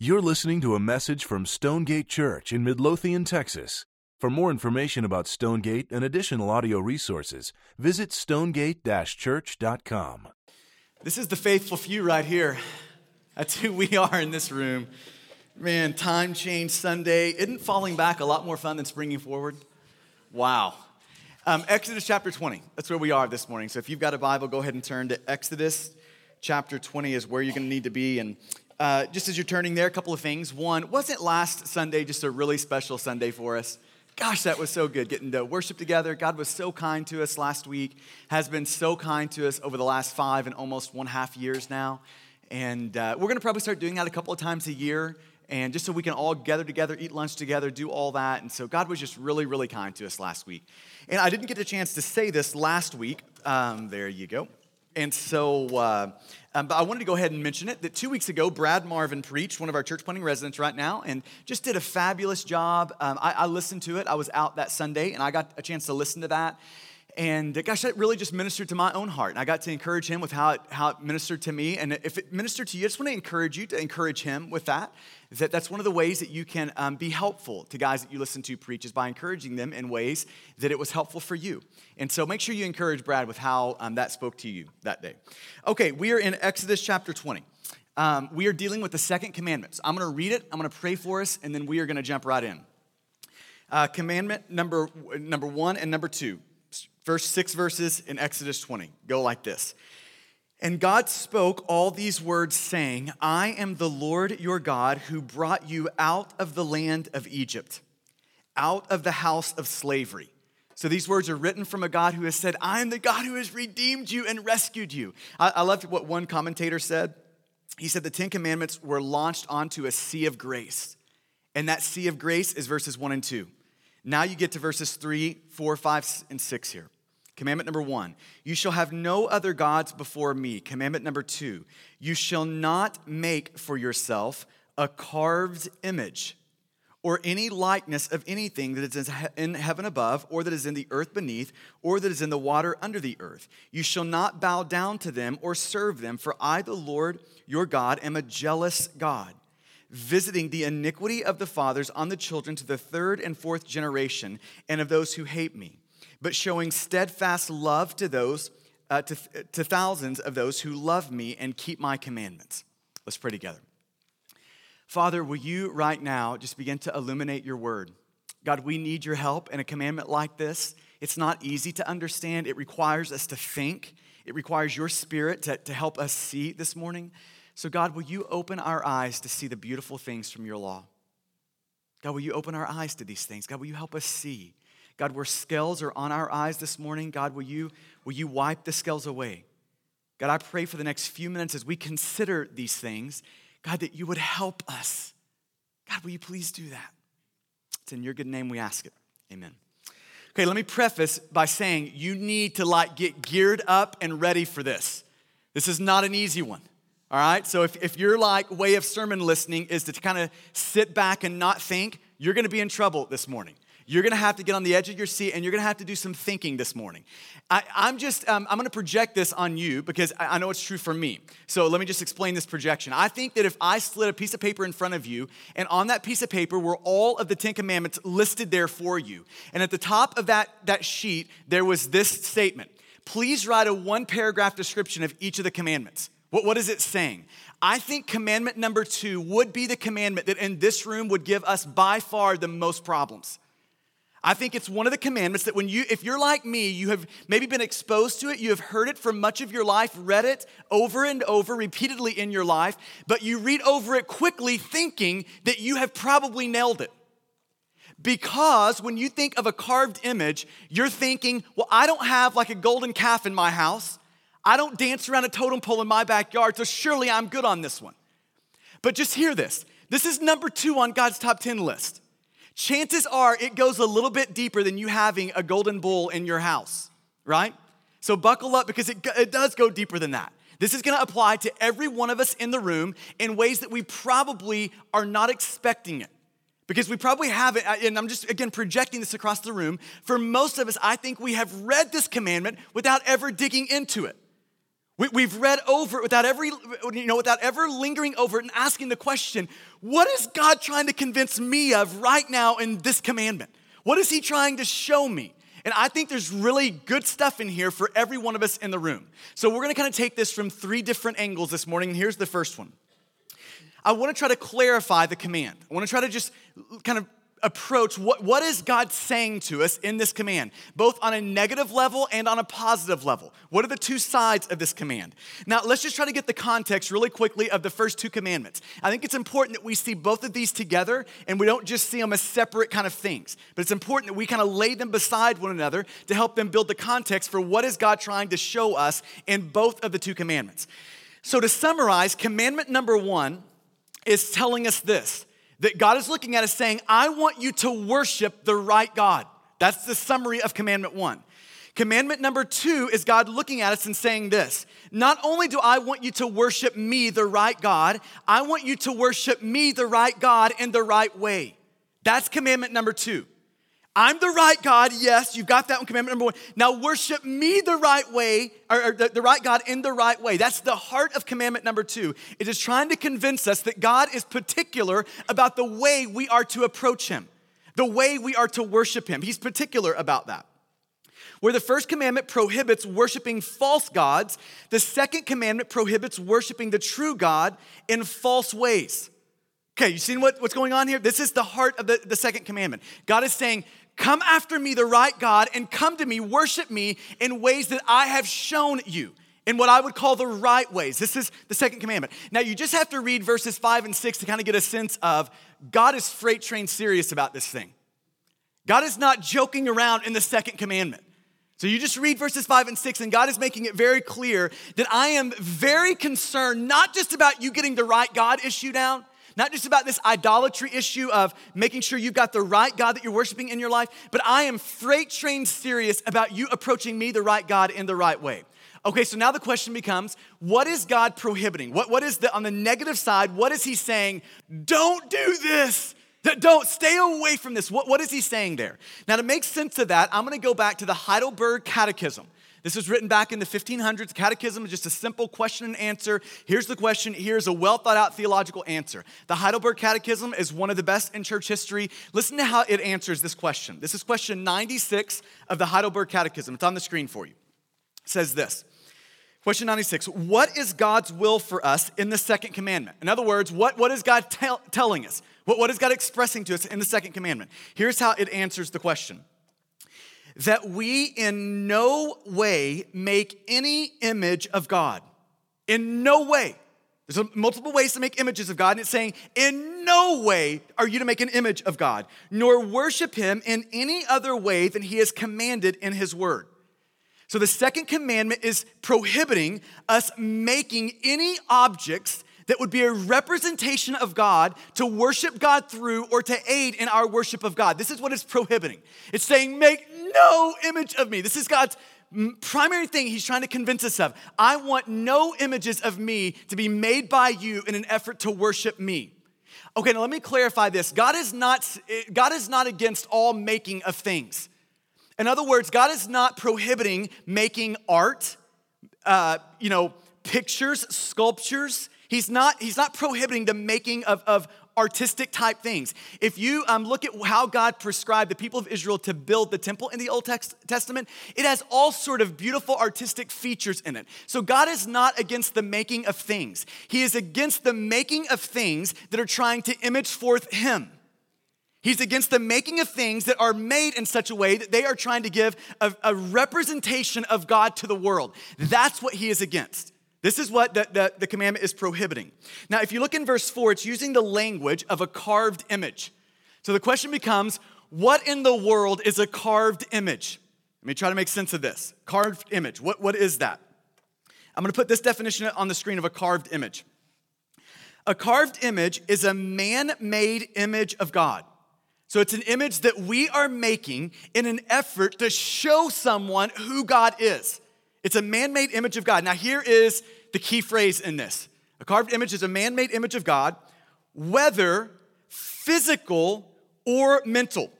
You're listening to a message from Stonegate Church in Midlothian, Texas. For more information about Stonegate and additional audio resources, visit stonegate church.com. This is the faithful few right here. That's who we are in this room. Man, time change Sunday. Isn't falling back a lot more fun than springing forward? Wow. Um, Exodus chapter 20. That's where we are this morning. So if you've got a Bible, go ahead and turn to Exodus chapter 20 is where you're going to need to be. And uh, just as you're turning there, a couple of things. One, wasn't last Sunday just a really special Sunday for us? Gosh, that was so good getting to worship together. God was so kind to us last week, has been so kind to us over the last five and almost one half years now. And uh, we're going to probably start doing that a couple of times a year. And just so we can all gather together, eat lunch together, do all that. And so God was just really, really kind to us last week. And I didn't get a chance to say this last week. Um, there you go. And so, uh, um, but I wanted to go ahead and mention it that two weeks ago, Brad Marvin preached, one of our church planting residents right now, and just did a fabulous job. Um, I, I listened to it. I was out that Sunday and I got a chance to listen to that. And gosh, that really just ministered to my own heart. And I got to encourage him with how it, how it ministered to me. And if it ministered to you, I just want to encourage you to encourage him with that that that's one of the ways that you can um, be helpful to guys that you listen to preach is by encouraging them in ways that it was helpful for you. And so make sure you encourage Brad with how um, that spoke to you that day. Okay, we are in Exodus chapter 20. Um, we are dealing with the second commandment. So I'm going to read it, I'm going to pray for us, and then we are going to jump right in. Uh, commandment number, number one and number two, first six verses in Exodus 20, go like this. And God spoke all these words, saying, I am the Lord your God who brought you out of the land of Egypt, out of the house of slavery. So these words are written from a God who has said, I am the God who has redeemed you and rescued you. I, I loved what one commentator said. He said the Ten Commandments were launched onto a sea of grace. And that sea of grace is verses one and two. Now you get to verses three, four, five, and six here. Commandment number one, you shall have no other gods before me. Commandment number two, you shall not make for yourself a carved image or any likeness of anything that is in heaven above, or that is in the earth beneath, or that is in the water under the earth. You shall not bow down to them or serve them, for I, the Lord your God, am a jealous God, visiting the iniquity of the fathers on the children to the third and fourth generation, and of those who hate me but showing steadfast love to those, uh, to, to thousands of those who love me and keep my commandments. Let's pray together. Father, will you right now just begin to illuminate your word? God, we need your help in a commandment like this. It's not easy to understand. It requires us to think. It requires your spirit to, to help us see this morning. So, God, will you open our eyes to see the beautiful things from your law? God, will you open our eyes to these things? God, will you help us see? God, where scales are on our eyes this morning, God, will you, will you wipe the scales away? God, I pray for the next few minutes as we consider these things, God, that you would help us. God, will you please do that? It's in your good name we ask it. Amen. Okay, let me preface by saying you need to like get geared up and ready for this. This is not an easy one. All right? So if, if your like way of sermon listening is to kind of sit back and not think, you're gonna be in trouble this morning you're gonna have to get on the edge of your seat and you're gonna have to do some thinking this morning. I, am just, um, I'm gonna project this on you because I, I know it's true for me. So let me just explain this projection. I think that if I slid a piece of paper in front of you and on that piece of paper were all of the Ten Commandments listed there for you, and at the top of that, that sheet, there was this statement please write a one paragraph description of each of the commandments. What, what is it saying? I think commandment number two would be the commandment that in this room would give us by far the most problems. I think it's one of the commandments that when you, if you're like me, you have maybe been exposed to it, you have heard it for much of your life, read it over and over repeatedly in your life, but you read over it quickly thinking that you have probably nailed it. Because when you think of a carved image, you're thinking, well, I don't have like a golden calf in my house. I don't dance around a totem pole in my backyard, so surely I'm good on this one. But just hear this this is number two on God's top 10 list chances are it goes a little bit deeper than you having a golden bull in your house, right? So buckle up because it, it does go deeper than that. This is gonna apply to every one of us in the room in ways that we probably are not expecting it. Because we probably have it, and I'm just again projecting this across the room. For most of us, I think we have read this commandment without ever digging into it. We, have read over it without every, you know, without ever lingering over it and asking the question, what is God trying to convince me of right now in this commandment? What is He trying to show me? And I think there's really good stuff in here for every one of us in the room. So we're gonna kind of take this from three different angles this morning. Here's the first one. I wanna try to clarify the command. I wanna try to just kind of approach what, what is God saying to us in this command, both on a negative level and on a positive level? What are the two sides of this command? Now, let's just try to get the context really quickly of the first two commandments. I think it's important that we see both of these together and we don't just see them as separate kind of things, but it's important that we kind of lay them beside one another to help them build the context for what is God trying to show us in both of the two commandments. So, to summarize, commandment number one is telling us this that God is looking at us saying, I want you to worship the right God. That's the summary of commandment one. Commandment number two is God looking at us and saying this Not only do I want you to worship me, the right God, I want you to worship me, the right God, in the right way. That's commandment number two. I'm the right God. Yes, you've got that one, commandment number one. Now worship me the right way, or, or the, the, right God in the right way. That's the heart of commandment number two. It is trying to convince us that God is particular about the way we are to approach Him, the way we are to worship Him. He's particular about that. Where the first commandment prohibits worshiping false gods, the second commandment prohibits worshiping the true God in false ways. Okay, you seen what, what's going on here? This is the heart of the, the second commandment. God is saying, Come after me, the right God, and come to me, worship me in ways that I have shown you, in what I would call the right ways. This is the second commandment. Now, you just have to read verses five and six to kind of get a sense of God is freight train serious about this thing. God is not joking around in the second commandment. So you just read verses five and six, and God is making it very clear that I am very concerned not just about you getting the right God issue down, not just about this idolatry issue of making sure you've got the right God that you're worshiping in your life, but I am freight train serious about you approaching me, the right God, in the right way. Okay, so now the question becomes what is God prohibiting? What, what is the, on the negative side, what is He saying? Don't do this. Don't stay away from this. What, what is he saying there? Now, to make sense of that, I'm going to go back to the Heidelberg Catechism. This was written back in the 1500s. Catechism is just a simple question and answer. Here's the question, here's a well thought out theological answer. The Heidelberg Catechism is one of the best in church history. Listen to how it answers this question. This is question 96 of the Heidelberg Catechism. It's on the screen for you. It says this. Question 96 What is God's will for us in the second commandment? In other words, what, what is God tell, telling us? What, what is God expressing to us in the second commandment? Here's how it answers the question that we in no way make any image of God. In no way. There's multiple ways to make images of God, and it's saying, in no way are you to make an image of God, nor worship him in any other way than he has commanded in his word. So the second commandment is prohibiting us making any objects that would be a representation of God to worship God through or to aid in our worship of God. This is what it's prohibiting. It's saying, make no image of me. This is God's primary thing he's trying to convince us of. I want no images of me to be made by you in an effort to worship me. Okay, now let me clarify this. God is not, God is not against all making of things. In other words, God is not prohibiting making art, uh, you know, pictures, sculptures. He's not, he's not prohibiting the making of, of artistic type things. If you um, look at how God prescribed the people of Israel to build the temple in the Old Testament, it has all sort of beautiful artistic features in it. So God is not against the making of things. He is against the making of things that are trying to image forth Him. He's against the making of things that are made in such a way that they are trying to give a, a representation of God to the world. That's what he is against. This is what the, the, the, commandment is prohibiting. Now, if you look in verse 4, it's using the language of a carved image. So the question becomes what in the world is a carved image? Let me try to make sense of this. Carved image, what, what is that? I'm gonna put this definition on the screen of a carved image. A carved image is a man made image of God. So it's an image that we are making in an effort to show someone who God is. It's a man made image of God. Now, here is the key phrase in this a carved image is a man made image of God, whether physical or mental.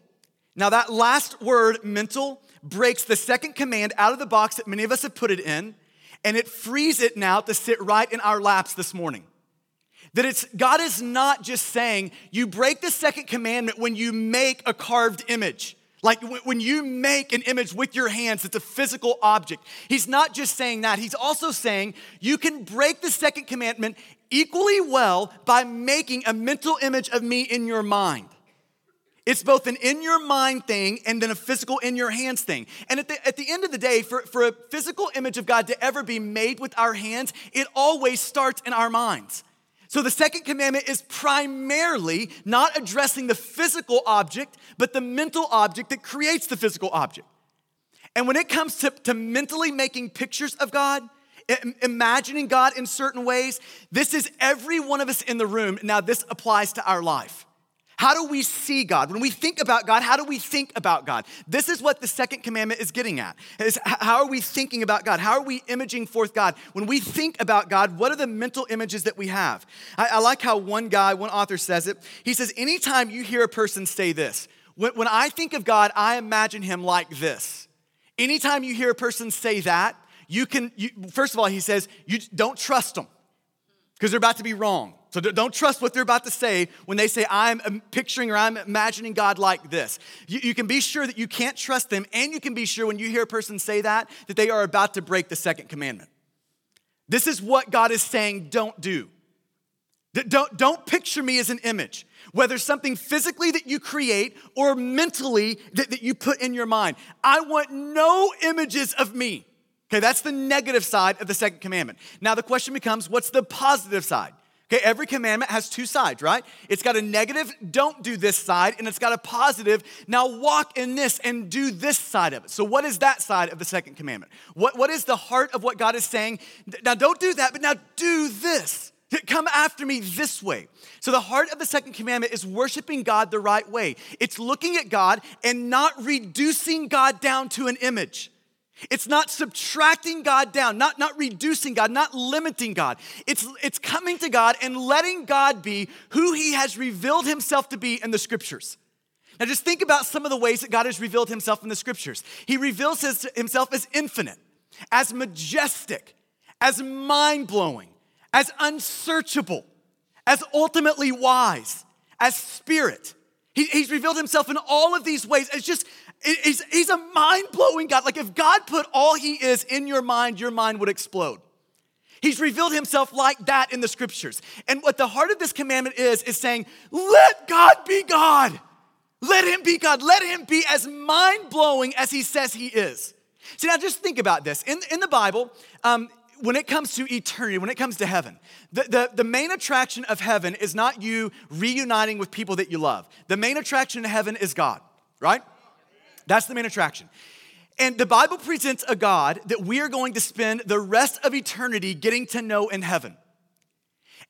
Now, that last word, mental, breaks the second command out of the box that many of us have put it in and it frees it now to sit right in our laps this morning. That it's God is not just saying you break the second commandment when you make a carved image. Like when you make an image with your hands, it's a physical object. He's not just saying that, he's also saying you can break the second commandment equally well by making a mental image of me in your mind. It's both an in your mind thing and then a physical in your hands thing. And at the, at the end of the day, for, for a physical image of God to ever be made with our hands, it always starts in our minds. So the second commandment is primarily not addressing the physical object, but the mental object that creates the physical object. And when it comes to, to mentally making pictures of God, imagining God in certain ways, this is every one of us in the room. Now, this applies to our life. How do we see God? When we think about God, how do we think about God? This is what the second commandment is getting at. Is how are we thinking about God? How are we imaging forth God? When we think about God, what are the mental images that we have? I, I like how one guy, one author says it. He says, anytime you hear a person say this, when, when I think of God, I imagine him like this. Anytime you hear a person say that, you can, you, first of all, he says, you don't trust them because they're about to be wrong. So don't trust what they're about to say when they say, I'm picturing or I'm imagining God like this. You, you, can be sure that you can't trust them, and you can be sure when you hear a person say that, that they are about to break the second commandment. This is what God is saying, don't do. Don't, don't picture me as an image, whether something physically that you create or mentally that, that you put in your mind. I want no images of me. Okay, that's the negative side of the second commandment. Now the question becomes what's the positive side? Okay, every commandment has two sides, right? It's got a negative, don't do this side, and it's got a positive, now walk in this and do this side of it. So, what is that side of the second commandment? What, what is the heart of what God is saying? Now, don't do that, but now do this. Come after me this way. So, the heart of the second commandment is worshiping God the right way. It's looking at God and not reducing God down to an image. It's not subtracting God down, not, not reducing God, not limiting God. It's, it's coming to God and letting God be who He has revealed Himself to be in the scriptures. Now, just think about some of the ways that God has revealed Himself in the scriptures. He reveals his, Himself as infinite, as majestic, as mind blowing, as unsearchable, as ultimately wise, as spirit. He, he's revealed Himself in all of these ways as just He's, a mind blowing God. Like, if God put all He is in your mind, your mind would explode. He's revealed himself like that in the scriptures. And what the heart of this commandment is, is saying, let God be God. Let him be God. Let him be as mind blowing as he says he is. See, now just think about this. In, in the Bible, um, when it comes to eternity, when it comes to heaven, the, the, the main attraction of heaven is not you reuniting with people that you love. The main attraction of heaven is God, right? That's the main attraction. And the Bible presents a God that we are going to spend the rest of eternity getting to know in heaven.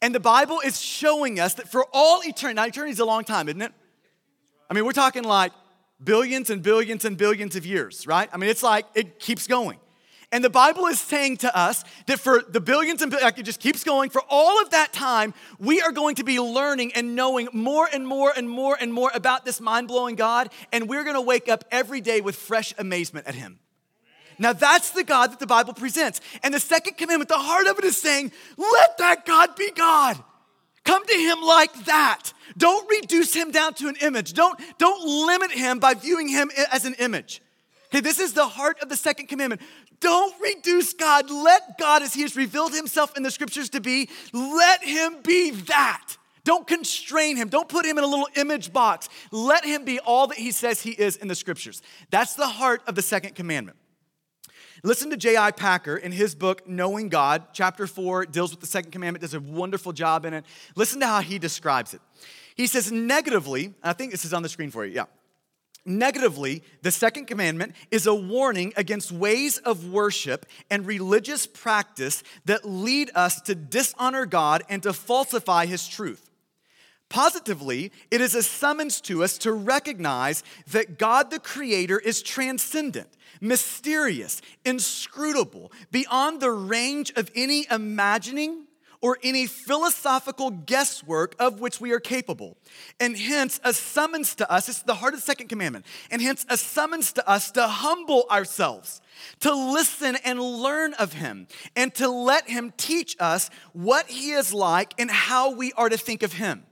And the Bible is showing us that for all eternity, now eternity is a long time, isn't it? I mean, we're talking like billions and billions and billions of years, right? I mean, it's like it keeps going. And the Bible is saying to us that for the billions and billions, it just keeps going, for all of that time, we are going to be learning and knowing more and more and more and more about this mind blowing God, and we're gonna wake up every day with fresh amazement at Him. Now, that's the God that the Bible presents. And the second commandment, the heart of it is saying, let that God be God. Come to him like that. Don't reduce him down to an image. Don't, don't limit him by viewing him as an image. Okay, this is the heart of the second commandment. Don't reduce God. Let God, as He has revealed Himself in the scriptures to be, let Him be that. Don't constrain Him. Don't put Him in a little image box. Let Him be all that He says He is in the scriptures. That's the heart of the second commandment. Listen to J.I. Packer in his book, Knowing God, chapter 4, deals with the second commandment, does a wonderful job in it. Listen to how he describes it. He says, negatively, I think this is on the screen for you, yeah. Negatively, the second commandment is a warning against ways of worship and religious practice that lead us to dishonor God and to falsify His truth. Positively, it is a summons to us to recognize that God the Creator is transcendent, mysterious, inscrutable, beyond the range of any imagining or any philosophical guesswork of which we are capable. And hence, a summons to us, it's the heart of the second commandment, and hence, a summons to us to humble ourselves, to listen and learn of him, and to let him teach us what he is like and how we are to think of him.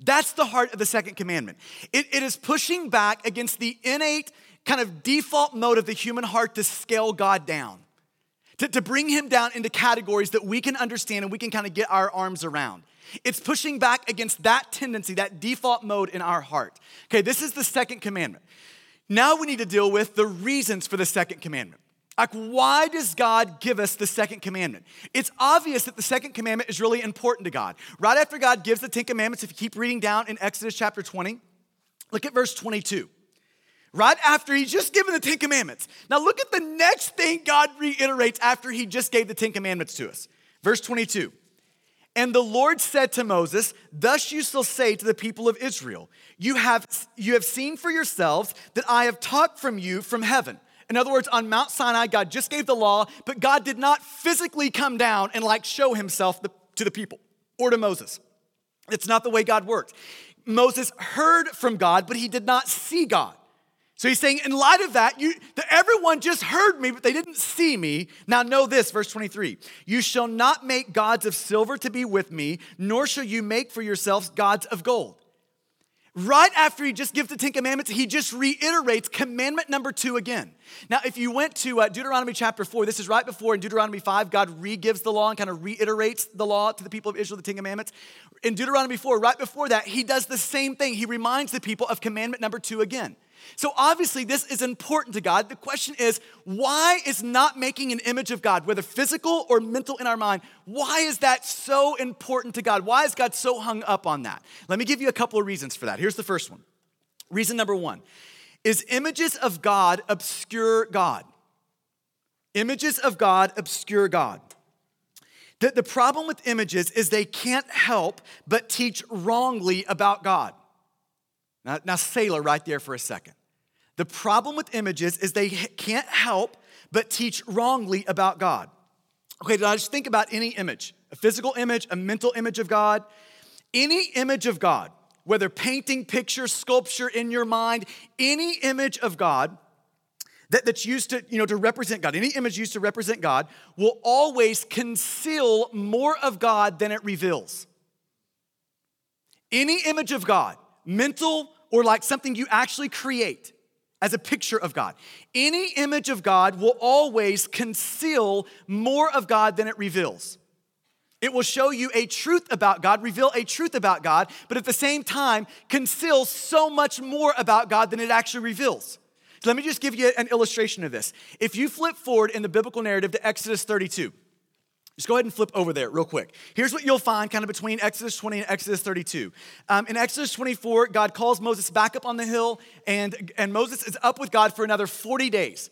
That's the heart of the second commandment. It, it is pushing back against the innate kind of default mode of the human heart to scale God down to, to bring him down into categories that we can understand and we can kind of get our arms around. It's pushing back against that tendency, that default mode in our heart. Okay, this is the second commandment. Now we need to deal with the reasons for the second commandment. Like, why does God give us the second commandment? It's obvious that the second commandment is really important to God. Right after God gives the Ten Commandments, if you keep reading down in Exodus chapter 20, look at verse 22 right after he's just given the Ten Commandments. Now, look at the next thing God reiterates after he just gave the Ten Commandments to us. Verse 22. And the Lord said to Moses, Thus you shall say to the people of Israel, you have, you have seen for yourselves that I have taught from you from heaven. In other words, on Mount Sinai, God just gave the law, but God did not physically come down and like show himself to the people or to Moses. It's not the way God worked. Moses heard from God, but he did not see God. So he's saying, in light of that, you, that everyone just heard me, but they didn't see me. Now know this, verse 23 You shall not make gods of silver to be with me, nor shall you make for yourselves gods of gold. Right after he just gives the Ten Commandments, he just reiterates commandment number two again. Now, if you went to uh, Deuteronomy chapter four, this is right before in Deuteronomy five, God re gives the law and kind of reiterates the law to the people of Israel, the Ten Commandments. In Deuteronomy four, right before that, he does the same thing. He reminds the people of commandment number two again. So obviously, this is important to God. The question is, why is not making an image of God, whether physical or mental in our mind, why is that so important to God? Why is God so hung up on that? Let me give you a couple of reasons for that. Here's the first one. Reason number one is images of God obscure God. Images of God obscure God. The, the problem with images is they can't help but teach wrongly about God. Now, now, sailor right there for a second. The problem with images is they can't help but teach wrongly about God. Okay, now just think about any image a physical image, a mental image of God, any image of God, whether painting, picture, sculpture in your mind, any image of God that, that's used to, you know, to represent God, any image used to represent God will always conceal more of God than it reveals. Any image of God, mental or like something you actually create as a picture of God. Any image of God will always conceal more of God than it reveals. It will show you a truth about God, reveal a truth about God, but at the same time, conceal so much more about God than it actually reveals. So let me just give you an illustration of this. If you flip forward in the biblical narrative to Exodus 32, just go ahead and flip over there real quick. Here's what you'll find kind of between Exodus 20 and Exodus 32. Um, in Exodus 24, God calls Moses back up on the hill, and, and Moses is up with God for another 40 days.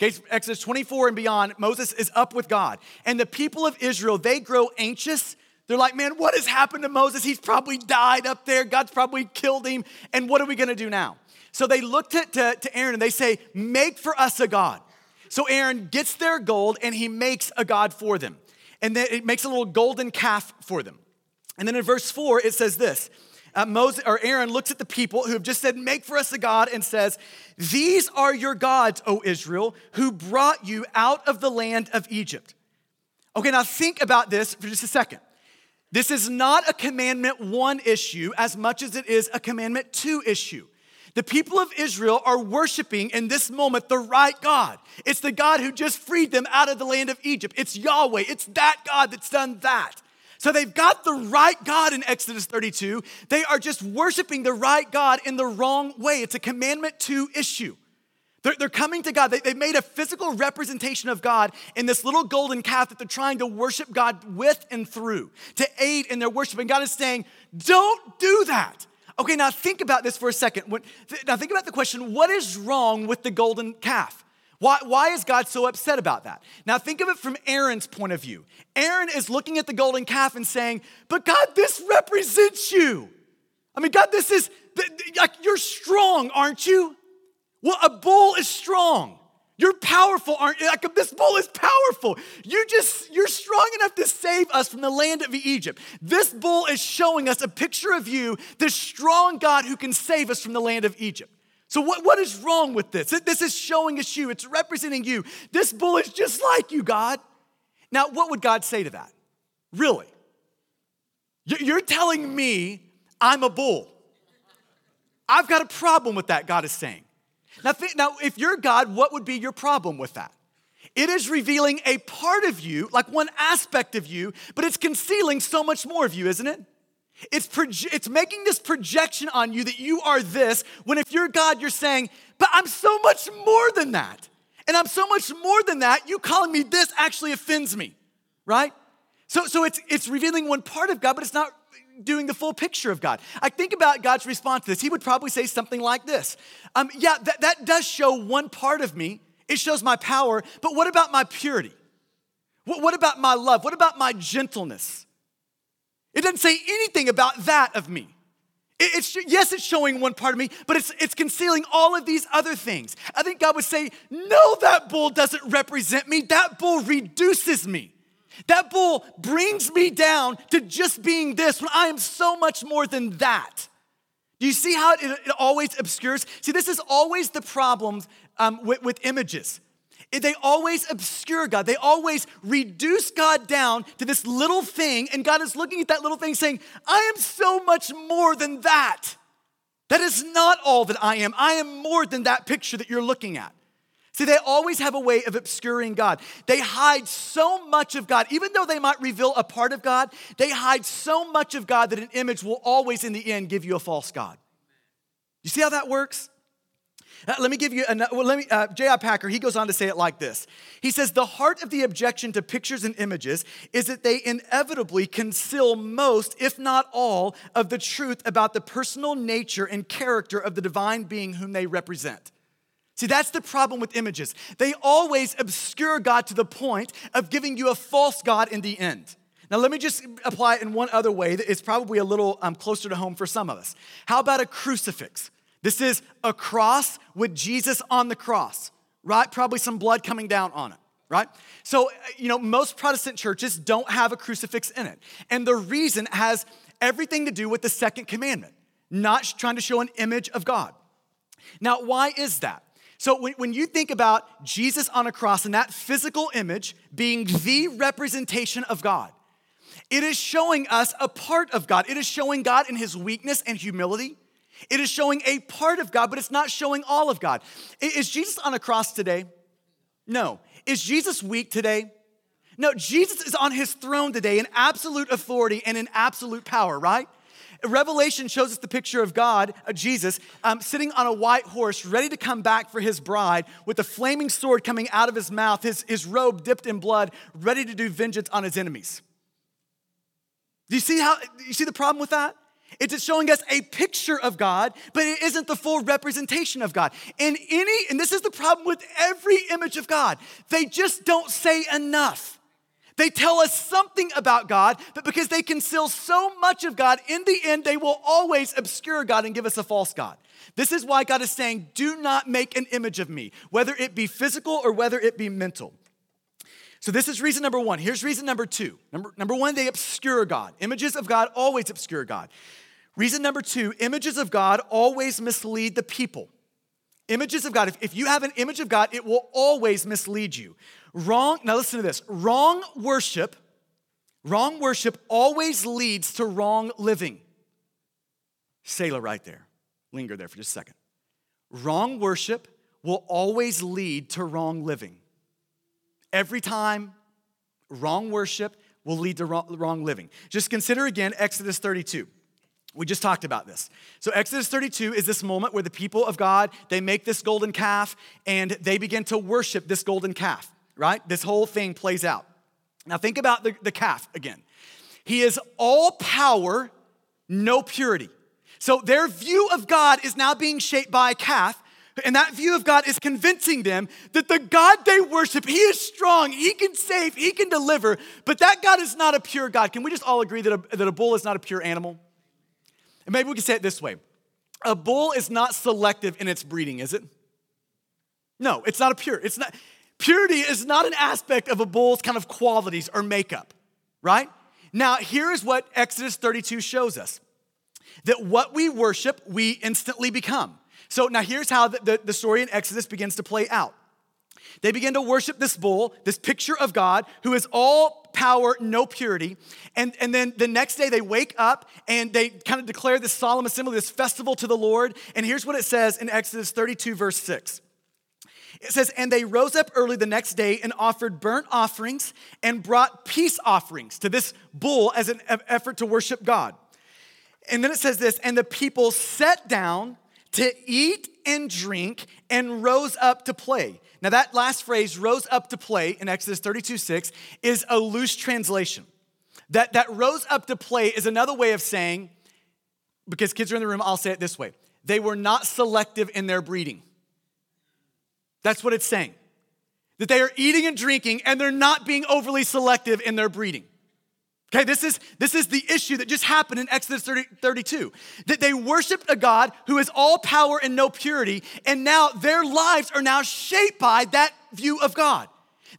Okay, Exodus 24 and beyond, Moses is up with God. And the people of Israel, they grow anxious. They're like, man, what has happened to Moses? He's probably died up there. God's probably killed him. And what are we gonna do now? So they look to, to, to Aaron and they say, make for us a God. So Aaron gets their gold and he makes a God for them and then it makes a little golden calf for them. And then in verse four, it says this. Uh, Moses or Aaron looks at the people who have just said, Make for us a God, and says, These are your gods, O Israel, who brought you out of the land of Egypt. Okay, now think about this for just a second. This is not a commandment one issue as much as it is a commandment two issue. The people of Israel are worshiping in this moment the right God. It's the God who just freed them out of the land of Egypt. It's Yahweh. It's that God that's done that. So they've got the right God in Exodus 32. They are just worshiping the right God in the wrong way. It's a commandment two issue. They're, they're coming to God. They, they made a physical representation of God in this little golden calf that they're trying to worship God with and through, to aid in their worship. And God is saying, don't do that. Okay, now think about this for a second. Now think about the question what is wrong with the golden calf? Why, why is God so upset about that? Now think of it from Aaron's point of view. Aaron is looking at the golden calf and saying, But God, this represents you. I mean, God, this is, like, you're strong, aren't you? Well, a bull is strong. You're powerful, aren't you? Like this bull is powerful. You just, you're strong enough to save us from the land of Egypt. This bull is showing us a picture of you, this strong God who can save us from the land of Egypt. So, what, what is wrong with this? This is showing us you, it's representing you. This bull is just like you, God. Now, what would God say to that? Really? You're telling me I'm a bull. I've got a problem with that, God is saying. Now, th- now, if you're God, what would be your problem with that? It is revealing a part of you, like one aspect of you, but it's concealing so much more of you, isn't it? It's, proje- it's making this projection on you that you are this, when if you're God, you're saying, but I'm so much more than that. And I'm so much more than that, you calling me this actually offends me, right? So, so it's, it's revealing one part of God, but it's not doing the full picture of God. I think about God's response to this. He would probably say something like this um, Yeah, that, that does show one part of me, it shows my power, but what about my purity? What, what about my love? What about my gentleness? It doesn't say anything about that of me. It, it's, yes, it's showing one part of me, but it's, it's concealing all of these other things. I think God would say, No, that bull doesn't represent me. That bull reduces me. That bull brings me down to just being this when I am so much more than that. Do you see how it, it always obscures? See, this is always the problem um, with, with images. They always obscure God. They always reduce God down to this little thing, and God is looking at that little thing saying, I am so much more than that. That is not all that I am. I am more than that picture that you're looking at. See, they always have a way of obscuring God. They hide so much of God, even though they might reveal a part of God, they hide so much of God that an image will always, in the end, give you a false God. You see how that works? Uh, let me give you, a, well, let me, uh, J.I. Packer, he goes on to say it like this. He says, The heart of the objection to pictures and images is that they inevitably conceal most, if not all, of the truth about the personal nature and character of the divine being whom they represent. See, that's the problem with images. They always obscure God to the point of giving you a false God in the end. Now, let me just apply it in one other way that is probably a little um, closer to home for some of us. How about a crucifix? This is a cross with Jesus on the cross, right? Probably some blood coming down on it, right? So, you know, most Protestant churches don't have a crucifix in it. And the reason has everything to do with the second commandment, not trying to show an image of God. Now, why is that? So when, when you think about Jesus on a cross and that physical image being the representation of God, it is showing us a part of God. It is showing God in his weakness and humility. It is showing a part of God, but it's not showing all of God. Is Jesus on a cross today? No. Is Jesus weak today? No, Jesus is on his throne today in absolute authority and in absolute power, right? Revelation shows us the picture of God, uh, Jesus, um, sitting on a white horse, ready to come back for his bride, with a flaming sword coming out of his mouth, his, his robe dipped in blood, ready to do vengeance on his enemies. Do you see how you see the problem with that? It's showing us a picture of God, but it isn't the full representation of God. And any, and this is the problem with every image of God, they just don't say enough. They tell us something about God, but because they conceal so much of God, in the end, they will always obscure God and give us a false God. This is why God is saying, Do not make an image of me, whether it be physical or whether it be mental. So, this is reason number one. Here's reason number two. Number, number one, they obscure God. Images of God always obscure God. Reason number two images of God always mislead the people. Images of God, if, if you have an image of God, it will always mislead you. Wrong, now listen to this wrong worship, wrong worship always leads to wrong living. Sailor right there. Linger there for just a second. Wrong worship will always lead to wrong living. Every time, wrong worship will lead to wrong, wrong living. Just consider again Exodus 32. We just talked about this. So Exodus 32 is this moment where the people of God, they make this golden calf and they begin to worship this golden calf right? This whole thing plays out. Now, think about the, the calf again. He is all power, no purity. So, their view of God is now being shaped by a calf, and that view of God is convincing them that the God they worship, He is strong, He can save, He can deliver, but that God is not a pure God. Can we just all agree that a, that a bull is not a pure animal? And maybe we can say it this way A bull is not selective in its breeding, is it? No, it's not a pure. It's not purity is not an aspect of a bull's kind of qualities or makeup, right? Now, here is what Exodus 32 shows us. That what we worship, we instantly become. So now here's how the, the, the story in Exodus begins to play out. They begin to worship this bull, this picture of God who is all power, no purity. And, and then the next day they wake up and they kind of declare this solemn assembly, this festival to the Lord. And here's what it says in Exodus 32, verse 6. It says, And they rose up early the next day and offered burnt offerings and brought peace offerings to this bull as an effort to worship God. And then it says this, and the people sat down to eat and drink and rose up to play. Now, that last phrase, rose up to play in Exodus 32 6, is a loose translation. That, that rose up to play is another way of saying, because kids are in the room, I'll say it this way they were not selective in their breeding. That's what it's saying. That they are eating and drinking and they're not being overly selective in their breeding. Okay, this is, this is the issue that just happened in Exodus 30, 32. That they worshiped a God who is all power and no purity, and now their lives are now shaped by that view of God.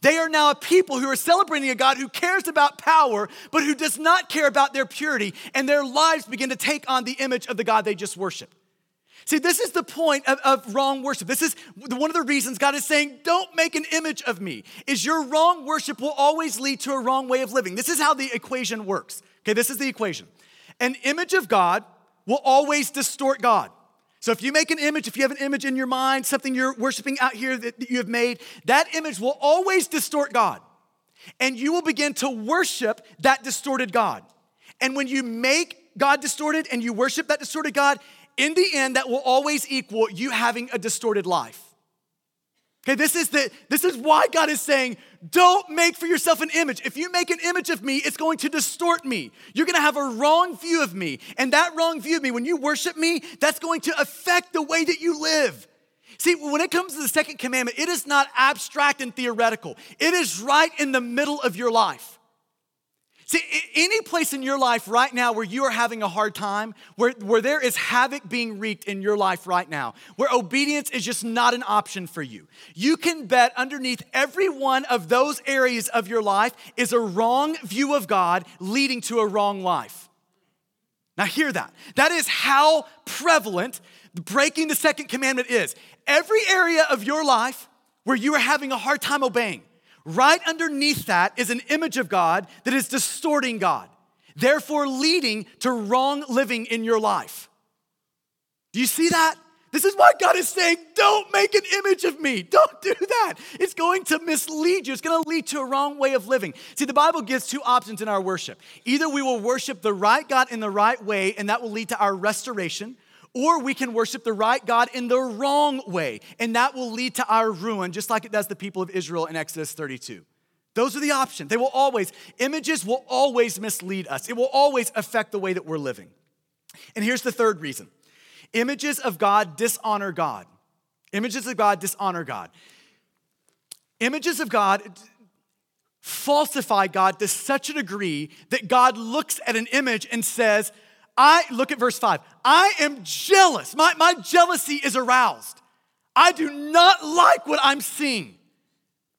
They are now a people who are celebrating a God who cares about power, but who does not care about their purity, and their lives begin to take on the image of the God they just worshiped. See, this is the point of, of, wrong worship. This is one of the reasons God is saying, don't make an image of me, is your wrong worship will always lead to a wrong way of living. This is how the equation works. Okay, this is the equation. An image of God will always distort God. So if you make an image, if you have an image in your mind, something you're worshiping out here that you have made, that image will always distort God. And you will begin to worship that distorted God. And when you make God distorted and you worship that distorted God, in the end, that will always equal you having a distorted life. Okay, this is the this is why God is saying, don't make for yourself an image. If you make an image of me, it's going to distort me. You're going to have a wrong view of me. And that wrong view of me, when you worship me, that's going to affect the way that you live. See, when it comes to the second commandment, it is not abstract and theoretical. It is right in the middle of your life. See, any place in your life right now where you are having a hard time, where, where there is havoc being wreaked in your life right now, where obedience is just not an option for you, you can bet underneath every one of those areas of your life is a wrong view of God leading to a wrong life. Now, hear that. That is how prevalent breaking the second commandment is. Every area of your life where you are having a hard time obeying, Right underneath that is an image of God that is distorting God, therefore leading to wrong living in your life. Do you see that? This is why God is saying, don't make an image of me. Don't do that. It's going to mislead you. It's going to lead to a wrong way of living. See, the Bible gives two options in our worship. Either we will worship the right God in the right way, and that will lead to our restoration, or we can worship the right God in the wrong way, and that will lead to our ruin, just like it does the people of Israel in Exodus 32. Those are the options. They will always, images will always mislead us, it will always affect the way that we're living. And here's the third reason images of God dishonor God. Images of God dishonor God. Images of God falsify God to such a degree that God looks at an image and says, I, look at verse five, I am jealous. My, my jealousy is aroused. I do not like what I'm seeing.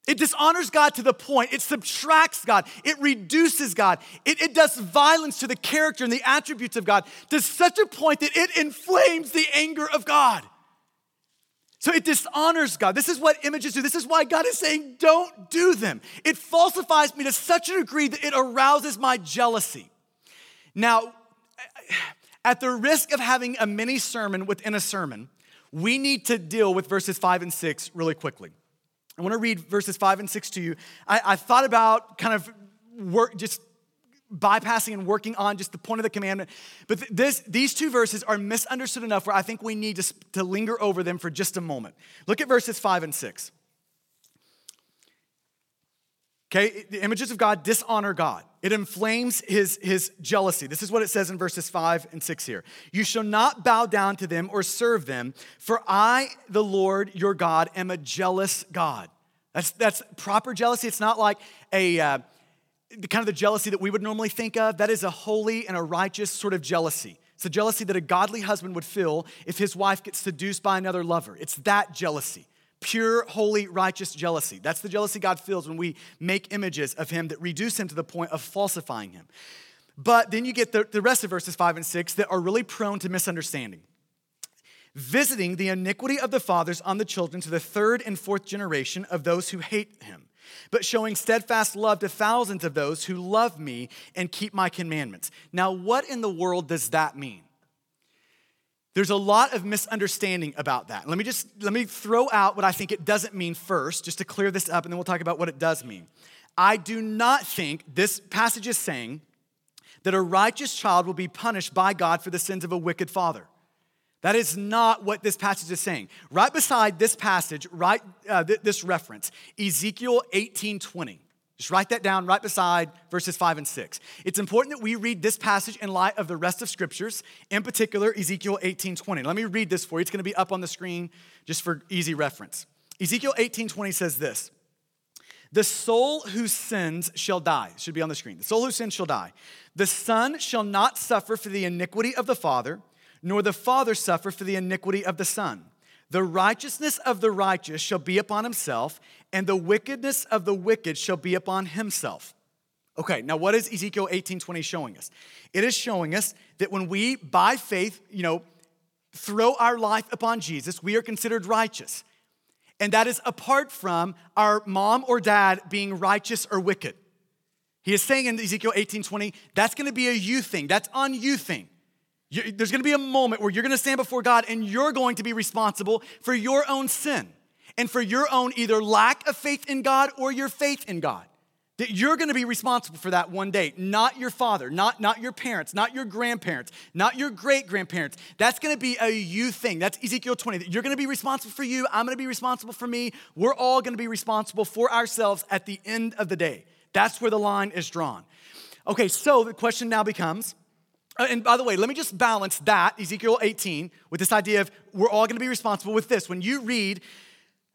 It dishonors God to the point, it subtracts God, it reduces God, it, it does violence to the character and the attributes of God to such a point that it inflames the anger of God. So it dishonors God. This is what images do. This is why God is saying, don't do them. It falsifies me to such a degree that it arouses my jealousy. Now, at the risk of having a mini sermon within a sermon, we need to deal with verses five and six really quickly. I want to read verses five and six to you. I, I thought about kind of work, just bypassing and working on just the point of the commandment. But this, these two verses are misunderstood enough where I think we need to, to linger over them for just a moment. Look at verses five and six. Okay, the images of God dishonor God. It inflames his, his jealousy. This is what it says in verses five and six here. You shall not bow down to them or serve them, for I, the Lord your God, am a jealous God. That's, that's proper jealousy. It's not like a uh, kind of the jealousy that we would normally think of. That is a holy and a righteous sort of jealousy. It's a jealousy that a godly husband would feel if his wife gets seduced by another lover. It's that jealousy pure, holy, righteous jealousy. That's the jealousy God feels when we make images of him that reduce him to the point of falsifying him. But then you get the, the rest of verses five and six that are really prone to misunderstanding. Visiting the iniquity of the fathers on the children to the third and fourth generation of those who hate him, but showing steadfast love to thousands of those who love me and keep my commandments. Now, what in the world does that mean? There's a lot of misunderstanding about that. Let me just let me throw out what I think it doesn't mean first, just to clear this up, and then we'll talk about what it does mean. I do not think this passage is saying that a righteous child will be punished by God for the sins of a wicked father. That is not what this passage is saying. Right beside this passage, right uh, th- this reference, Ezekiel 18:20. Just write that down right beside verses 5 and 6. It's important that we read this passage in light of the rest of scriptures, in particular Ezekiel 18:20. Let me read this for you. It's going to be up on the screen just for easy reference. Ezekiel 18:20 says this: "The soul who sins shall die." It should be on the screen. The soul who sins shall die. The son shall not suffer for the iniquity of the father, nor the father suffer for the iniquity of the son. The righteousness of the righteous shall be upon himself, and the wickedness of the wicked shall be upon himself. Okay, now what is Ezekiel 18:20 showing us? It is showing us that when we, by faith, you know, throw our life upon Jesus, we are considered righteous. And that is apart from our mom or dad being righteous or wicked. He is saying in Ezekiel 18:20, that's gonna be a you thing, that's on you thing. You, there's gonna be a moment where you're gonna stand before God and you're going to be responsible for your own sin and for your own either lack of faith in God or your faith in God. That you're gonna be responsible for that one day, not your father, not, not your parents, not your grandparents, not your great grandparents. That's gonna be a you thing. That's Ezekiel 20. That you're gonna be responsible for you, I'm gonna be responsible for me. We're all gonna be responsible for ourselves at the end of the day. That's where the line is drawn. Okay, so the question now becomes and by the way, let me just balance that, Ezekiel 18, with this idea of we're all gonna be responsible with this. When you read,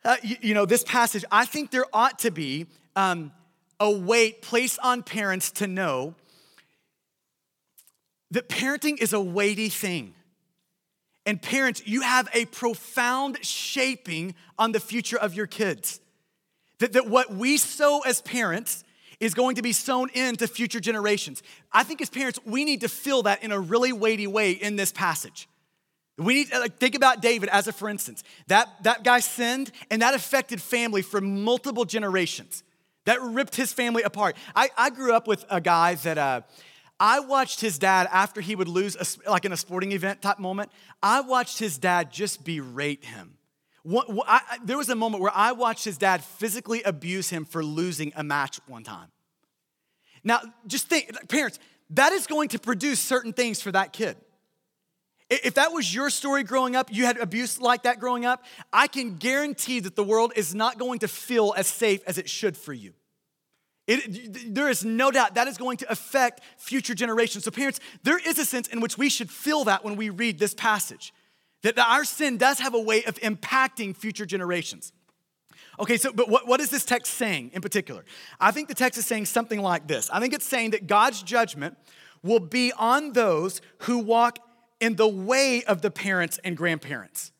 uh, you, you, know, this passage, I think there ought to be um, a weight placed on parents to know that parenting is a weighty thing. And parents, you have a profound shaping on the future of your kids. That, that what we sow as parents is going to be sown into future generations. I think as parents, we need to feel that in a really weighty way in this passage. We need to like, think about David as a for instance. That, that guy sinned and that affected family for multiple generations. That ripped his family apart. I, I grew up with a guy that uh, I watched his dad after he would lose, a, like in a sporting event type moment, I watched his dad just berate him. I, there was a moment where I watched his dad physically abuse him for losing a match one time. Now, just think, parents, that is going to produce certain things for that kid. If that was your story growing up, you had abuse like that growing up, I can guarantee that the world is not going to feel as safe as it should for you. It, there is no doubt that is going to affect future generations. So, parents, there is a sense in which we should feel that when we read this passage. That our sin does have a way of impacting future generations. Okay, so, but what, what is this text saying in particular? I think the text is saying something like this I think it's saying that God's judgment will be on those who walk in the way of the parents and grandparents.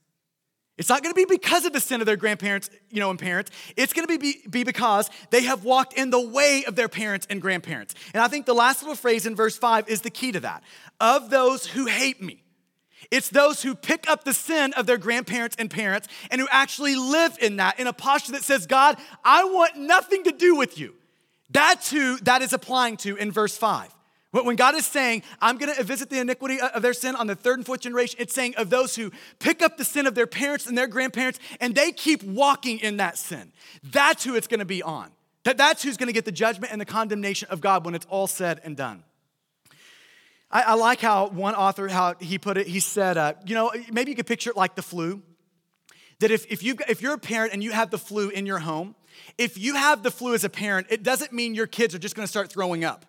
It's not gonna be because of the sin of their grandparents, you know, and parents. It's gonna be, be because they have walked in the way of their parents and grandparents. And I think the last little phrase in verse five is the key to that. Of those who hate me. It's those who pick up the sin of their grandparents and parents and who actually live in that, in a posture that says, God, I want nothing to do with you. That's who that is applying to in verse 5. When God is saying, I'm going to visit the iniquity of their sin on the third and fourth generation, it's saying of those who pick up the sin of their parents and their grandparents and they keep walking in that sin. That's who it's going to be on. That's who's going to get the judgment and the condemnation of God when it's all said and done. I, I, like how one author, how he put it, he said, uh, you know, maybe you could picture it like the flu. That if, if, you, if you're a parent and you have the flu in your home, if you have the flu as a parent, it doesn't mean your kids are just gonna start throwing up,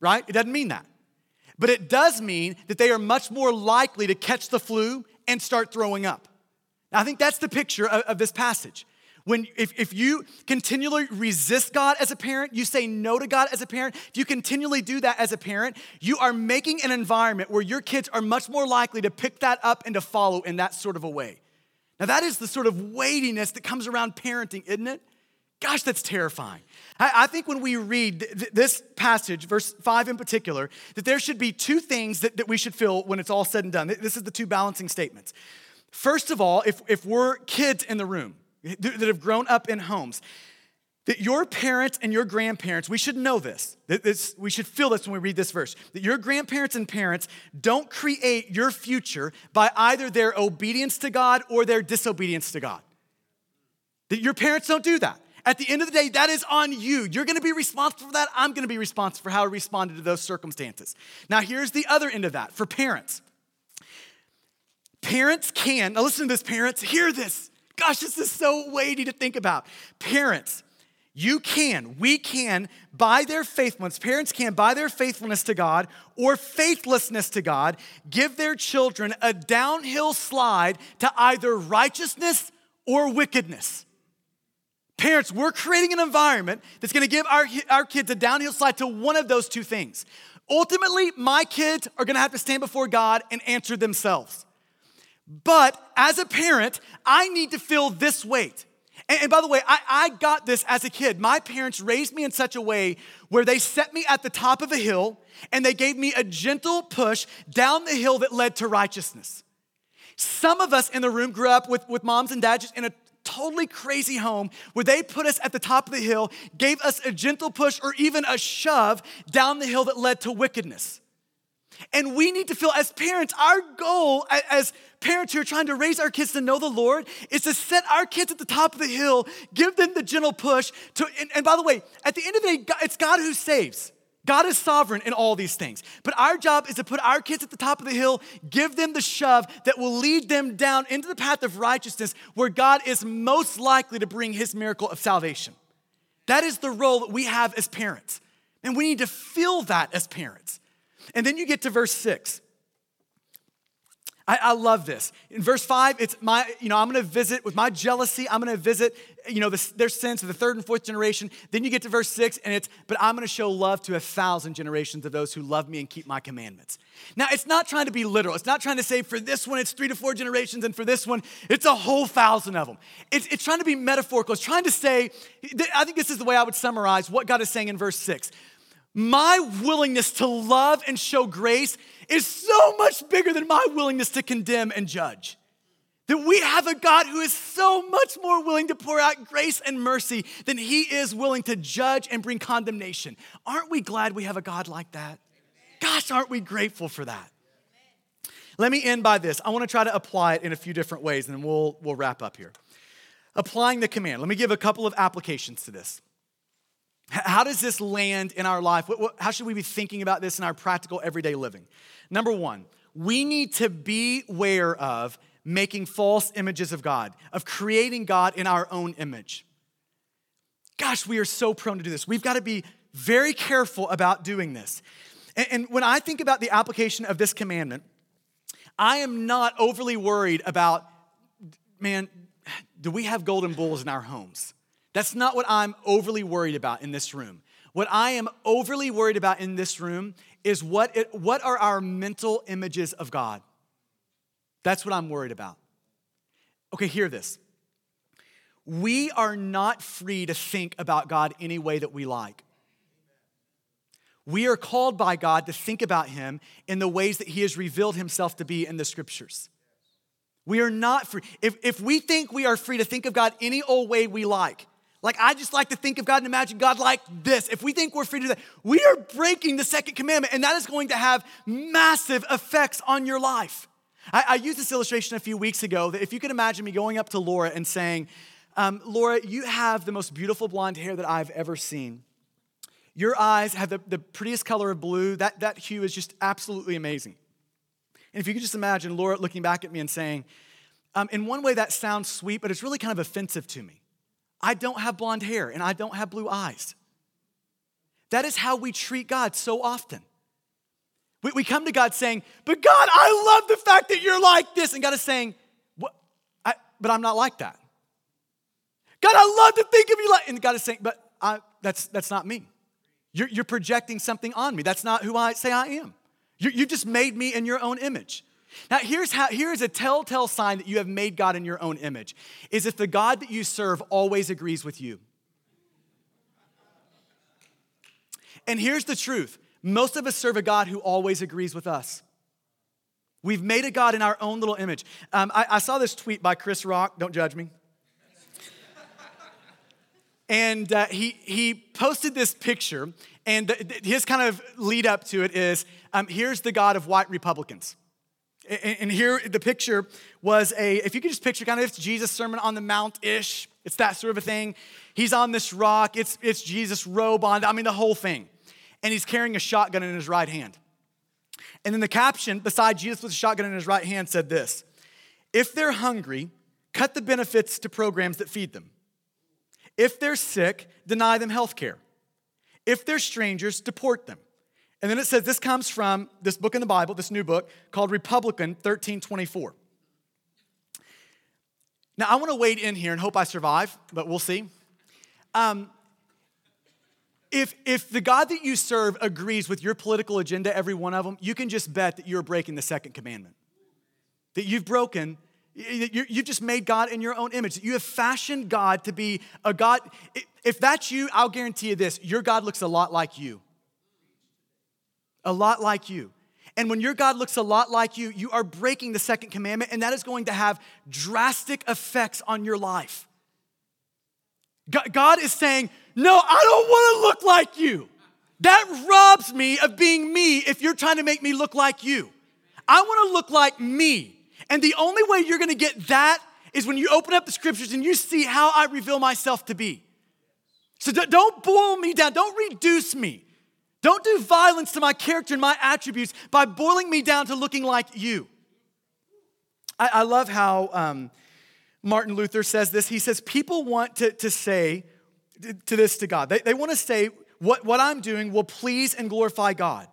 right? It doesn't mean that. But it does mean that they are much more likely to catch the flu and start throwing up. I think that's the picture of, of this passage. When if, if you continually resist God as a parent, you say no to God as a parent, if you continually do that as a parent, you are making an environment where your kids are much more likely to pick that up and to follow in that sort of a way. Now, that is the sort of weightiness that comes around parenting, isn't it? Gosh, that's terrifying. I, think when we read th- this passage, verse 5 in particular, that there should be two things that, that we should feel when it's all said and done. This is the two balancing statements. First of all, if, if we're kids in the room that have grown up in homes, that your parents and your grandparents, we should know this, that this, we should feel this when we read this verse, that your grandparents and parents don't create your future by either their obedience to God or their disobedience to God. That your parents don't do that. At the end of the day, that is on you. You're gonna be responsible for that. I'm gonna be responsible for how I responded to those circumstances. Now, here's the other end of that for parents. Parents can, now listen to this, parents, hear this. Gosh, this is so weighty to think about. Parents, you can, we can, by their faithfulness, parents can, by their faithfulness to God or faithlessness to God, give their children a downhill slide to either righteousness or wickedness. Parents, we're creating an environment that's gonna give our, our kids a downhill slide to one of those two things. Ultimately, my kids are gonna have to stand before God and answer themselves. But as a parent, I need to feel this weight. And, by the way, I, I got this as a kid. My parents raised me in such a way where they set me at the top of a hill and they gave me a gentle push down the hill that led to righteousness. Some of us in the room grew up with, with moms and dads in a totally crazy home where they put us at the top of the hill, gave us a gentle push or even a shove down the hill that led to wickedness. And we need to feel, as parents, our goal as parents who are trying to raise our kids to know the Lord is to set our kids at the top of the hill, give them the gentle push. To, and, and by the way, at the end of the day, it's God who saves. God is sovereign in all these things. But our job is to put our kids at the top of the hill, give them the shove that will lead them down into the path of righteousness where God is most likely to bring his miracle of salvation. That is the role that we have as parents. And we need to feel that as parents. And then you get to verse six. I, I, love this. In verse five, it's my, you know, I'm gonna visit with my jealousy, I'm gonna visit, you know, the, their sins of the third and fourth generation. Then you get to verse six, and it's, but I'm gonna show love to a thousand generations of those who love me and keep my commandments. Now, it's not trying to be literal. It's not trying to say for this one, it's three to four generations, and for this one, it's a whole thousand of them. It's, it's trying to be metaphorical. It's trying to say, I think this is the way I would summarize what God is saying in verse six. My willingness to love and show grace is so much bigger than my willingness to condemn and judge. That we have a God who is so much more willing to pour out grace and mercy than he is willing to judge and bring condemnation. Aren't we glad we have a God like that? Gosh, aren't we grateful for that? Let me end by this. I want to try to apply it in a few different ways, and we'll, we'll wrap up here. Applying the command. Let me give a couple of applications to this. How does this land in our life? How should we be thinking about this in our practical everyday living? Number one, we need to be aware of making false images of God, of creating God in our own image. Gosh, we are so prone to do this. We've got to be very careful about doing this. And, when I think about the application of this commandment, I am not overly worried about, man, do we have golden bulls in our homes? That's not what I'm overly worried about in this room. What I am overly worried about in this room is what, it, what are our mental images of God? That's what I'm worried about. Okay, hear this. We are not free to think about God any way that we like. We are called by God to think about Him in the ways that He has revealed Himself to be in the scriptures. We are not free. If, if we think we are free to think of God any old way we like, like, I just like to think of God and imagine God like this. If we think we're free to do that, we are breaking the second commandment, and that is going to have massive effects on your life. I, I used this illustration a few weeks ago that if you could imagine me going up to Laura and saying, um, Laura, you have the most beautiful blonde hair that I've ever seen. Your eyes have the, the prettiest color of blue. That, that hue is just absolutely amazing. And if you could just imagine Laura looking back at me and saying, um, in one way that sounds sweet, but it's really kind of offensive to me. I don't have blonde hair and I don't have blue eyes. That is how we treat God so often. We, we come to God saying, But God, I love the fact that you're like this. And God is saying, what? I, But I'm not like that. God, I love to think of you like, and God is saying, But I, that's, that's not me. You're, you're projecting something on me. That's not who I say I am. You, you just made me in your own image. Now, here's how here's a telltale sign that you have made God in your own image is if the God that you serve always agrees with you. And here's the truth most of us serve a God who always agrees with us. We've made a God in our own little image. Um, I, I saw this tweet by Chris Rock, don't judge me. and uh, he, he posted this picture, and his kind of lead up to it is um, here's the God of white Republicans. And, here the picture was a, if you could just picture kind of it's Jesus' Sermon on the Mount ish, it's that sort of a thing. He's on this rock, it's, it's Jesus' robe on, I mean, the whole thing and he's carrying a shotgun in his right hand. And then the caption beside Jesus with a shotgun in his right hand said this If they're hungry, cut the benefits to programs that feed them. If they're sick, deny them health care. If they're strangers, deport them. And then it says this comes from this book in the Bible, this new book called Republican 1324. Now, I want to wade in here and hope I survive, but we'll see. Um, if, if the God that you serve agrees with your political agenda, every one of them, you can just bet that you're breaking the second commandment. That you've broken, you've just made God in your own image. You have fashioned God to be a God. If that's you, I'll guarantee you this your God looks a lot like you. A lot like you. And when your God looks a lot like you, you are breaking the second commandment, and that is going to have drastic effects on your life. God is saying, No, I don't want to look like you. That robs me of being me if you're trying to make me look like you. I want to look like me. And the only way you're going to get that is when you open up the scriptures and you see how I reveal myself to be. So don't boil me down, don't reduce me. Don't do violence to my character and my attributes by boiling me down to looking like you. I, I love how um, Martin Luther says this. He says, People want to, to say to this to God. They, they want to say, what, what I'm doing will please and glorify God.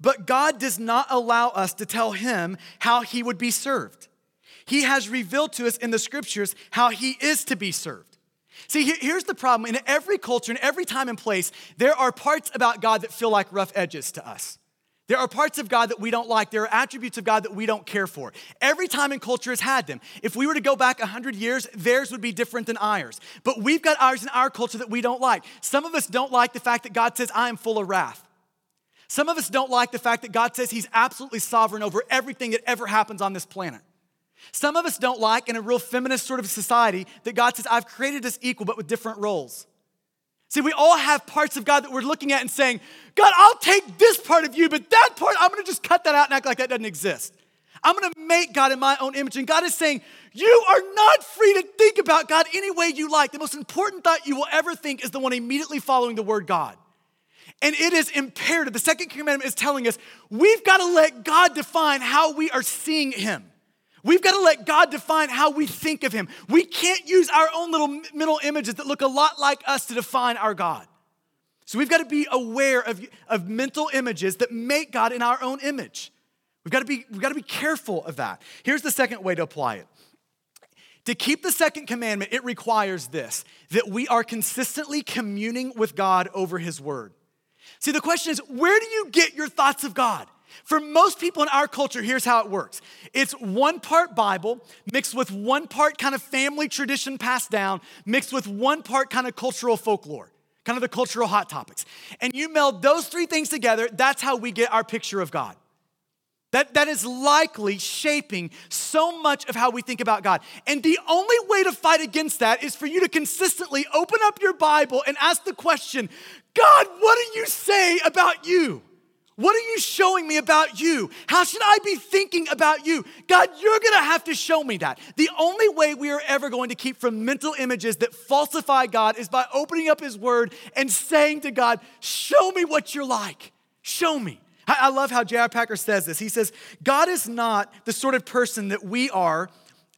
But God does not allow us to tell him how he would be served. He has revealed to us in the scriptures how he is to be served. See, here's the problem. In every culture, in every time and place, there are parts about God that feel like rough edges to us. There are parts of God that we don't like. There are attributes of God that we don't care for. Every time in culture has had them. If we were to go back 100 years, theirs would be different than ours. But we've got ours in our culture that we don't like. Some of us don't like the fact that God says, I am full of wrath. Some of us don't like the fact that God says He's absolutely sovereign over everything that ever happens on this planet. Some of us don't like, in a real feminist sort of society, that God says, I've created us equal but with different roles. See, we all have parts of God that we're looking at and saying, God, I'll take this part of you, but that part, I'm gonna just cut that out and act like that doesn't exist. I'm gonna make God in my own image. And God is saying, You are not free to think about God any way you like. The most important thought you will ever think is the one immediately following the word God. And it is imperative. The second commandment is telling us we've got to let God define how we are seeing Him. We've got to let God define how we think of Him. We can't use our own little mental images that look a lot like us to define our God. So we've got to be aware of, of mental images that make God in our own image. We've got, to be, we've got to be careful of that. Here's the second way to apply it. To keep the second commandment, it requires this that we are consistently communing with God over His word. See, the question is where do you get your thoughts of God? For most people in our culture, here's how it works it's one part Bible mixed with one part kind of family tradition passed down, mixed with one part kind of cultural folklore, kind of the cultural hot topics. And you meld those three things together, that's how we get our picture of God. That, that is likely shaping so much of how we think about God. And the only way to fight against that is for you to consistently open up your Bible and ask the question God, what do you say about you? What are you showing me about you? How should I be thinking about you? God, you're gonna have to show me that. The only way we are ever going to keep from mental images that falsify God is by opening up His Word and saying to God, Show me what you're like. Show me. I love how J.I. Packer says this. He says, God is not the sort of person that we are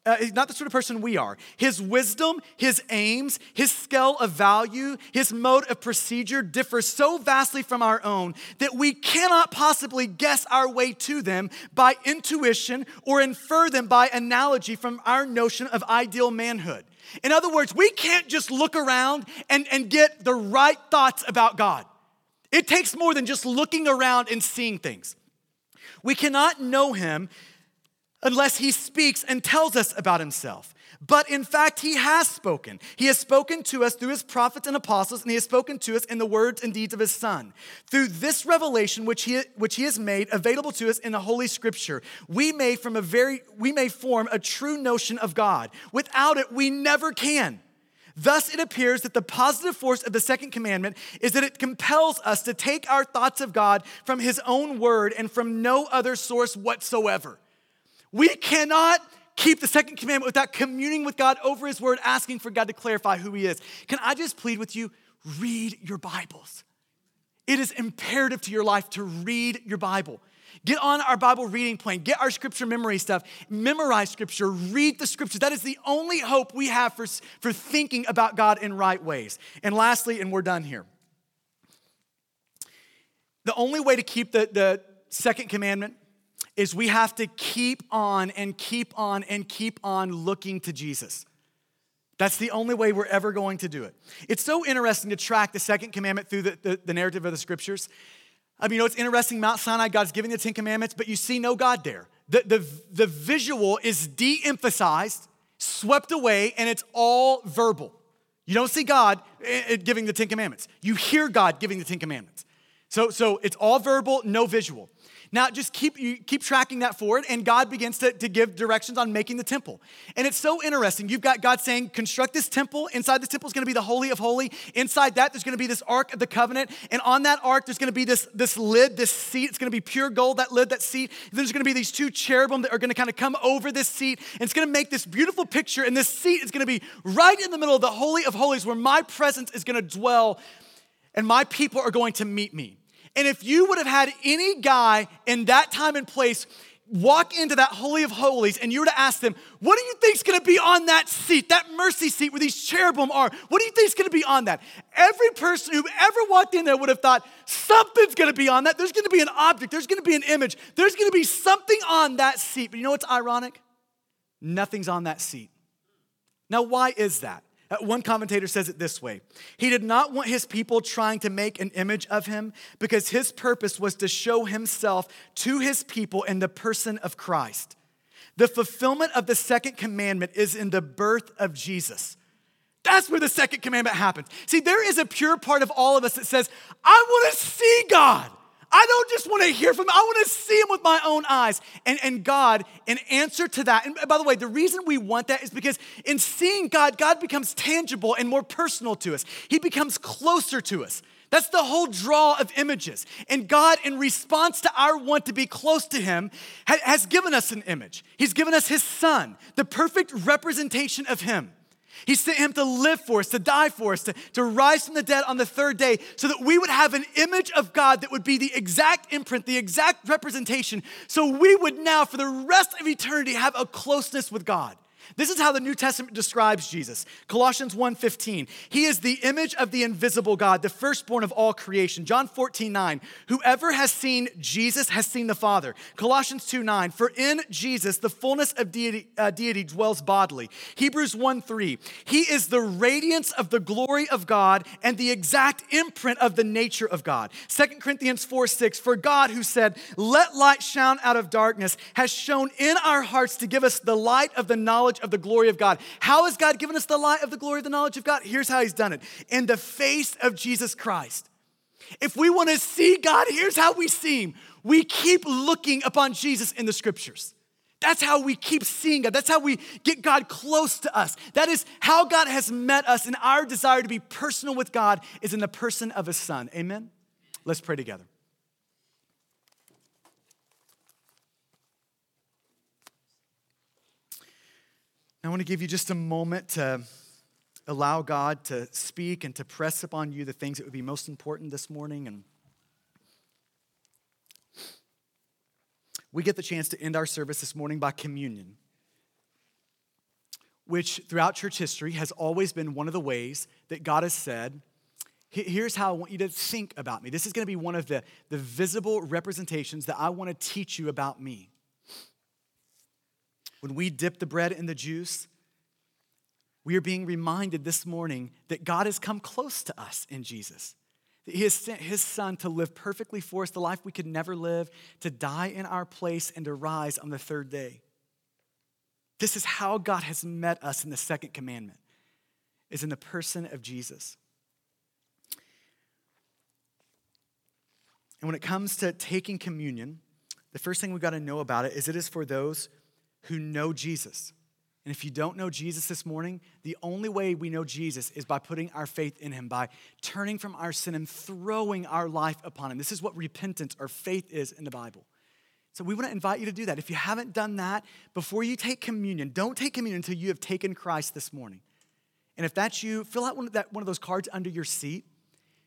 uh, not the sort of person we are. His wisdom, his aims, his scale of value, his mode of procedure differ so vastly from our own that we cannot possibly guess our way to them by intuition or infer them by analogy from our notion of ideal manhood. In other words, we can't just look around and, and get the right thoughts about God. It takes more than just looking around and seeing things. We cannot know him unless he speaks and tells us about himself. But in fact, he has spoken. He has spoken to us through his prophets and apostles, and he has spoken to us in the words and deeds of his Son. Through this revelation, which he, which he has made available to us in the Holy Scripture, we may from a very we may form a true notion of God. Without it, we never can. Thus, it appears that the positive force of the second commandment is that it compels us to take our thoughts of God from His own word and from no other source whatsoever. We cannot keep the second commandment without communing with God over His word, asking for God to clarify who He is. Can I just plead with you? Read your Bibles. It is imperative to your life to read your Bible. Get on our Bible reading plan, get our scripture memory stuff, memorize scripture, read the scriptures. That is the only hope we have for, for thinking about God in right ways. And lastly, and we're done here. The only way to keep the, the second commandment is we have to keep on and keep on and keep on looking to Jesus. That's the only way we're ever going to do it. It's so interesting to track the second commandment through the, the, the narrative of the scriptures. I mean, you know, it's interesting, Mount Sinai, God's giving the Ten Commandments, but you see no God there. The, the, the visual is de emphasized, swept away, and it's all verbal. You don't see God eh, eh, giving the Ten Commandments. You hear God giving the Ten Commandments. So, so it's all verbal, no visual. Now, just keep, you keep tracking that forward, and God begins to, to give directions on making the temple. And it's so interesting. You've got God saying, construct this temple. Inside this temple is going to be the Holy of Holy. Inside that, there's going to be this Ark of the Covenant. And on that Ark, there's going to be this, this lid, this seat. It's going to be pure gold, that lid, that seat. And there's going to be these two cherubim that are going to kind of come over this seat. And it's going to make this beautiful picture. And this seat is going to be right in the middle of the Holy of Holies where my presence is going to dwell and my people are going to meet me. And if you would have had any guy in that time and place walk into that Holy of Holies and you were to ask them, what do you think is gonna be on that seat, that mercy seat where these cherubim are? What do you think is gonna be on that? Every person who ever walked in there would have thought, something's gonna be on that. There's gonna be an object, there's gonna be an image, there's gonna be something on that seat. But you know what's ironic? Nothing's on that seat. Now, why is that? Uh, one commentator says it this way He did not want his people trying to make an image of him because his purpose was to show himself to his people in the person of Christ. The fulfillment of the second commandment is in the birth of Jesus. That's where the second commandment happens. See, there is a pure part of all of us that says, I want to see God. I don't just want to hear from him, I want to see him with my own eyes. And, and God, in answer to that, and by the way, the reason we want that is because in seeing God, God becomes tangible and more personal to us. He becomes closer to us. That's the whole draw of images. And God, in response to our want to be close to Him, has given us an image. He's given us His Son, the perfect representation of Him. He sent him to live for us, to die for us, to, to rise from the dead on the third day, so that we would have an image of God that would be the exact imprint, the exact representation, so we would now, for the rest of eternity, have a closeness with God. This is how the New Testament describes Jesus. Colossians 1:15. He is the image of the invisible God, the firstborn of all creation. John 14:9. Whoever has seen Jesus has seen the Father. Colossians 2, 9. For in Jesus the fullness of deity, uh, deity dwells bodily. Hebrews 1, 3. He is the radiance of the glory of God and the exact imprint of the nature of God. 2 Corinthians 4, 6. For God who said, Let light shine out of darkness, has shown in our hearts to give us the light of the knowledge of the glory of God. How has God given us the light of the glory of the knowledge of God? Here's how He's done it in the face of Jesus Christ. If we want to see God, here's how we see Him. We keep looking upon Jesus in the scriptures. That's how we keep seeing God. That's how we get God close to us. That is how God has met us, and our desire to be personal with God is in the person of His Son. Amen? Let's pray together. I want to give you just a moment to allow God to speak and to press upon you the things that would be most important this morning. And we get the chance to end our service this morning by communion, which throughout church history has always been one of the ways that God has said, Here's how I want you to think about me. This is going to be one of the, the visible representations that I want to teach you about me. When we dip the bread in the juice, we are being reminded this morning that God has come close to us in Jesus. That He has sent His Son to live perfectly for us, the life we could never live, to die in our place, and to rise on the third day. This is how God has met us in the second commandment, is in the person of Jesus. And when it comes to taking communion, the first thing we've got to know about it is it is for those who know Jesus. And if you don't know Jesus this morning, the only way we know Jesus is by putting our faith in him, by turning from our sin and throwing our life upon him. This is what repentance or faith is in the Bible. So we want to invite you to do that. If you haven't done that, before you take communion, don't take communion until you have taken Christ this morning. And if that's you, fill out one of, that, one of those cards under your seat.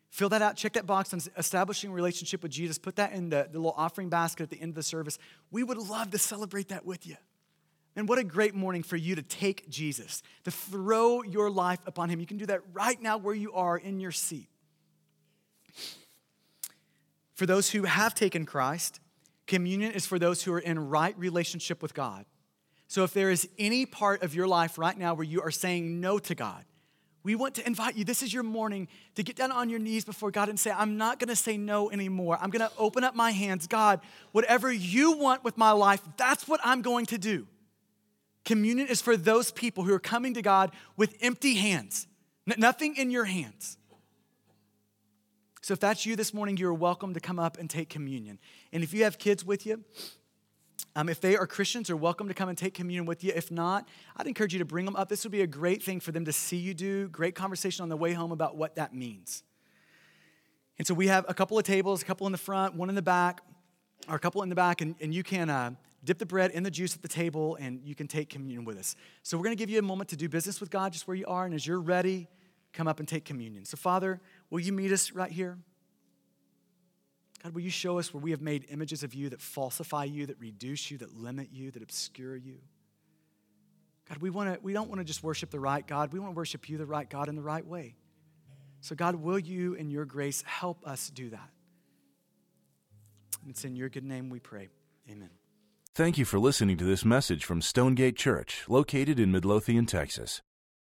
Fill that out, check that box on establishing a relationship with Jesus, put that in the, the little offering basket at the end of the service. We would love to celebrate that with you. And what a great morning for you to take Jesus, to throw your life upon him. You can do that right now where you are in your seat. For those who have taken Christ, communion is for those who are in right relationship with God. So if there is any part of your life right now where you are saying no to God, we want to invite you. This is your morning to get down on your knees before God and say, I'm not going to say no anymore. I'm going to open up my hands. God, whatever you want with my life, that's what I'm going to do. Communion is for those people who are coming to God with empty hands, nothing in your hands. So if that's you this morning, you're welcome to come up and take communion. And if you have kids with you, um, if they are Christians, they're welcome to come and take communion with you. If not, I'd encourage you to bring them up. This would be a great thing for them to see you do. Great conversation on the way home about what that means. And so we have a couple of tables, a couple in the front, one in the back, or a couple in the back, and, and you can uh, dip the bread in the juice at the table and you can take communion with us. So we're going to give you a moment to do business with God just where you are. And as you're ready, come up and take communion. So, Father, will you meet us right here? God, will you show us where we have made images of you that falsify you, that reduce you, that limit you, that obscure you? God, we, wanna, we don't want to just worship the right God. We want to worship you, the right God, in the right way. So, God, will you, in your grace, help us do that? And it's in your good name we pray. Amen. Thank you for listening to this message from Stonegate Church, located in Midlothian, Texas.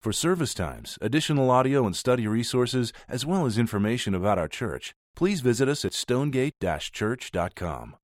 For service times, additional audio and study resources, as well as information about our church, please visit us at stonegate-church.com.